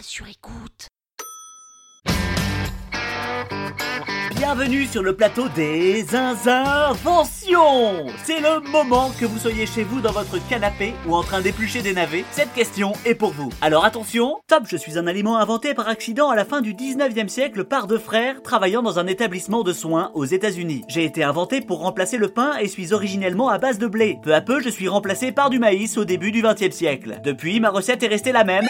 Sur écoute. Bienvenue sur le plateau des inventions C'est le moment que vous soyez chez vous dans votre canapé ou en train d'éplucher des navets. Cette question est pour vous. Alors attention, top, je suis un aliment inventé par accident à la fin du 19e siècle par deux frères travaillant dans un établissement de soins aux États-Unis. J'ai été inventé pour remplacer le pain et suis originellement à base de blé. Peu à peu, je suis remplacé par du maïs au début du 20e siècle. Depuis, ma recette est restée la même.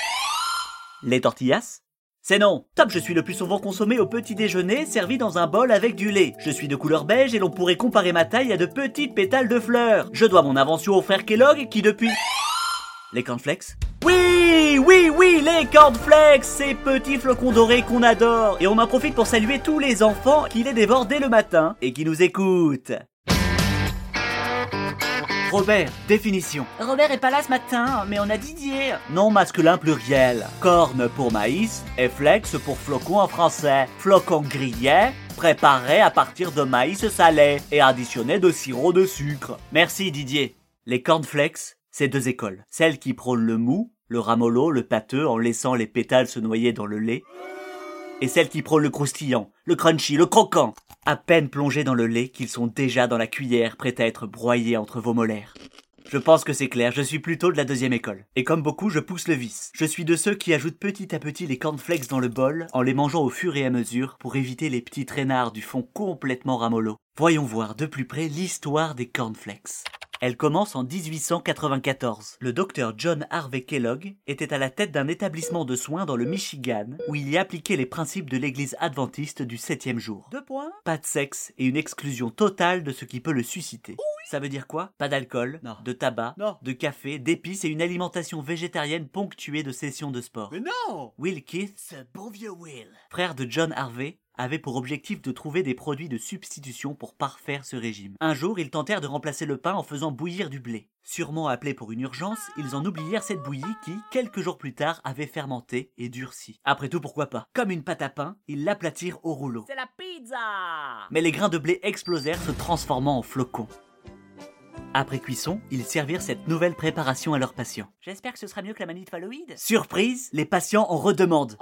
Les tortillas? C'est non. Top, je suis le plus souvent consommé au petit déjeuner, servi dans un bol avec du lait. Je suis de couleur beige et l'on pourrait comparer ma taille à de petites pétales de fleurs. Je dois mon invention au frère Kellogg qui depuis... Les cornflakes? Oui, oui, oui, les cornflakes, ces petits flocons dorés qu'on adore. Et on en profite pour saluer tous les enfants qui les dévorent dès le matin et qui nous écoutent. Robert, définition. Robert est pas là ce matin, mais on a Didier. Non masculin pluriel. Corne pour maïs et flex pour flocon en français. Flocon grillé, préparé à partir de maïs salé et additionné de sirop de sucre. Merci Didier. Les cornflakes, c'est deux écoles. Celle qui prône le mou, le ramollo, le pâteux en laissant les pétales se noyer dans le lait. Et celle qui prône le croustillant, le crunchy, le croquant à peine plongés dans le lait qu'ils sont déjà dans la cuillère prêts à être broyés entre vos molaires. Je pense que c'est clair, je suis plutôt de la deuxième école. Et comme beaucoup, je pousse le vice. Je suis de ceux qui ajoutent petit à petit les cornflakes dans le bol, en les mangeant au fur et à mesure, pour éviter les petits traînards du fond complètement ramollo. Voyons voir de plus près l'histoire des cornflakes. Elle commence en 1894. Le docteur John Harvey Kellogg était à la tête d'un établissement de soins dans le Michigan où il y appliquait les principes de l'église adventiste du septième jour. Deux points? Pas de sexe et une exclusion totale de ce qui peut le susciter. Ça veut dire quoi? Pas d'alcool, de tabac, de café, d'épices et une alimentation végétarienne ponctuée de sessions de sport. Mais non Will Keith, ce bon vieux Will, frère de John Harvey, avait pour objectif de trouver des produits de substitution pour parfaire ce régime. Un jour, ils tentèrent de remplacer le pain en faisant bouillir du blé. Sûrement appelés pour une urgence, ils en oublièrent cette bouillie qui, quelques jours plus tard, avait fermenté et durci. Après tout, pourquoi pas? Comme une pâte à pain, ils l'aplatirent au rouleau. C'est la pizza Mais les grains de blé explosèrent, se transformant en flocons. Après cuisson, ils servirent cette nouvelle préparation à leurs patients. J'espère que ce sera mieux que la manite phalloïde. Surprise, les patients en redemandent.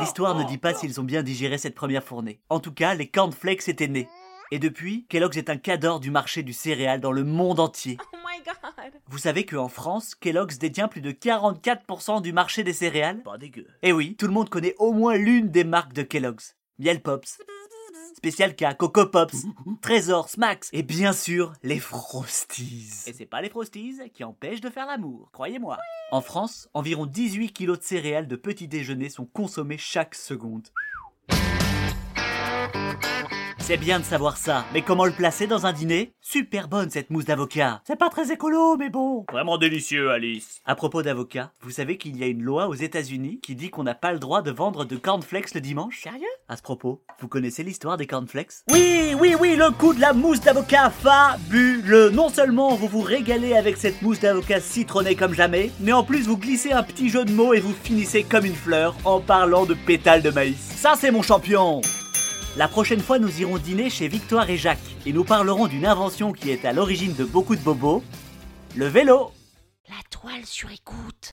L'histoire ne dit pas s'ils ont bien digéré cette première fournée. En tout cas, les cornflakes étaient nés. Et depuis, Kellogg's est un cadre du marché du céréal dans le monde entier. Oh my god Vous savez qu'en France, Kellogg's détient plus de 44% du marché des céréales? Pas dégueu. Eh oui, tout le monde connaît au moins l'une des marques de Kellogg's. Miel Pops, Spécial K, Coco Pops, Trésor, Smacks et bien sûr les Frosties. Et c'est pas les Frosties qui empêchent de faire l'amour, croyez-moi. En France, environ 18 kilos de céréales de petit déjeuner sont consommés chaque seconde. C'est bien de savoir ça, mais comment le placer dans un dîner? Super bonne cette mousse d'avocat. C'est pas très écolo, mais bon. Vraiment délicieux, Alice. À propos d'avocat, vous savez qu'il y a une loi aux États-Unis qui dit qu'on n'a pas le droit de vendre de cornflakes le dimanche? Sérieux? À ce propos, vous connaissez l'histoire des cornflakes? Oui, oui, oui, le coup de la mousse d'avocat fabuleux. Non seulement vous vous régalez avec cette mousse d'avocat citronnée comme jamais, mais en plus vous glissez un petit jeu de mots et vous finissez comme une fleur en parlant de pétales de maïs. Ça c'est mon champion la prochaine fois, nous irons dîner chez Victoire et Jacques et nous parlerons d'une invention qui est à l'origine de beaucoup de bobos, le vélo. La toile sur écoute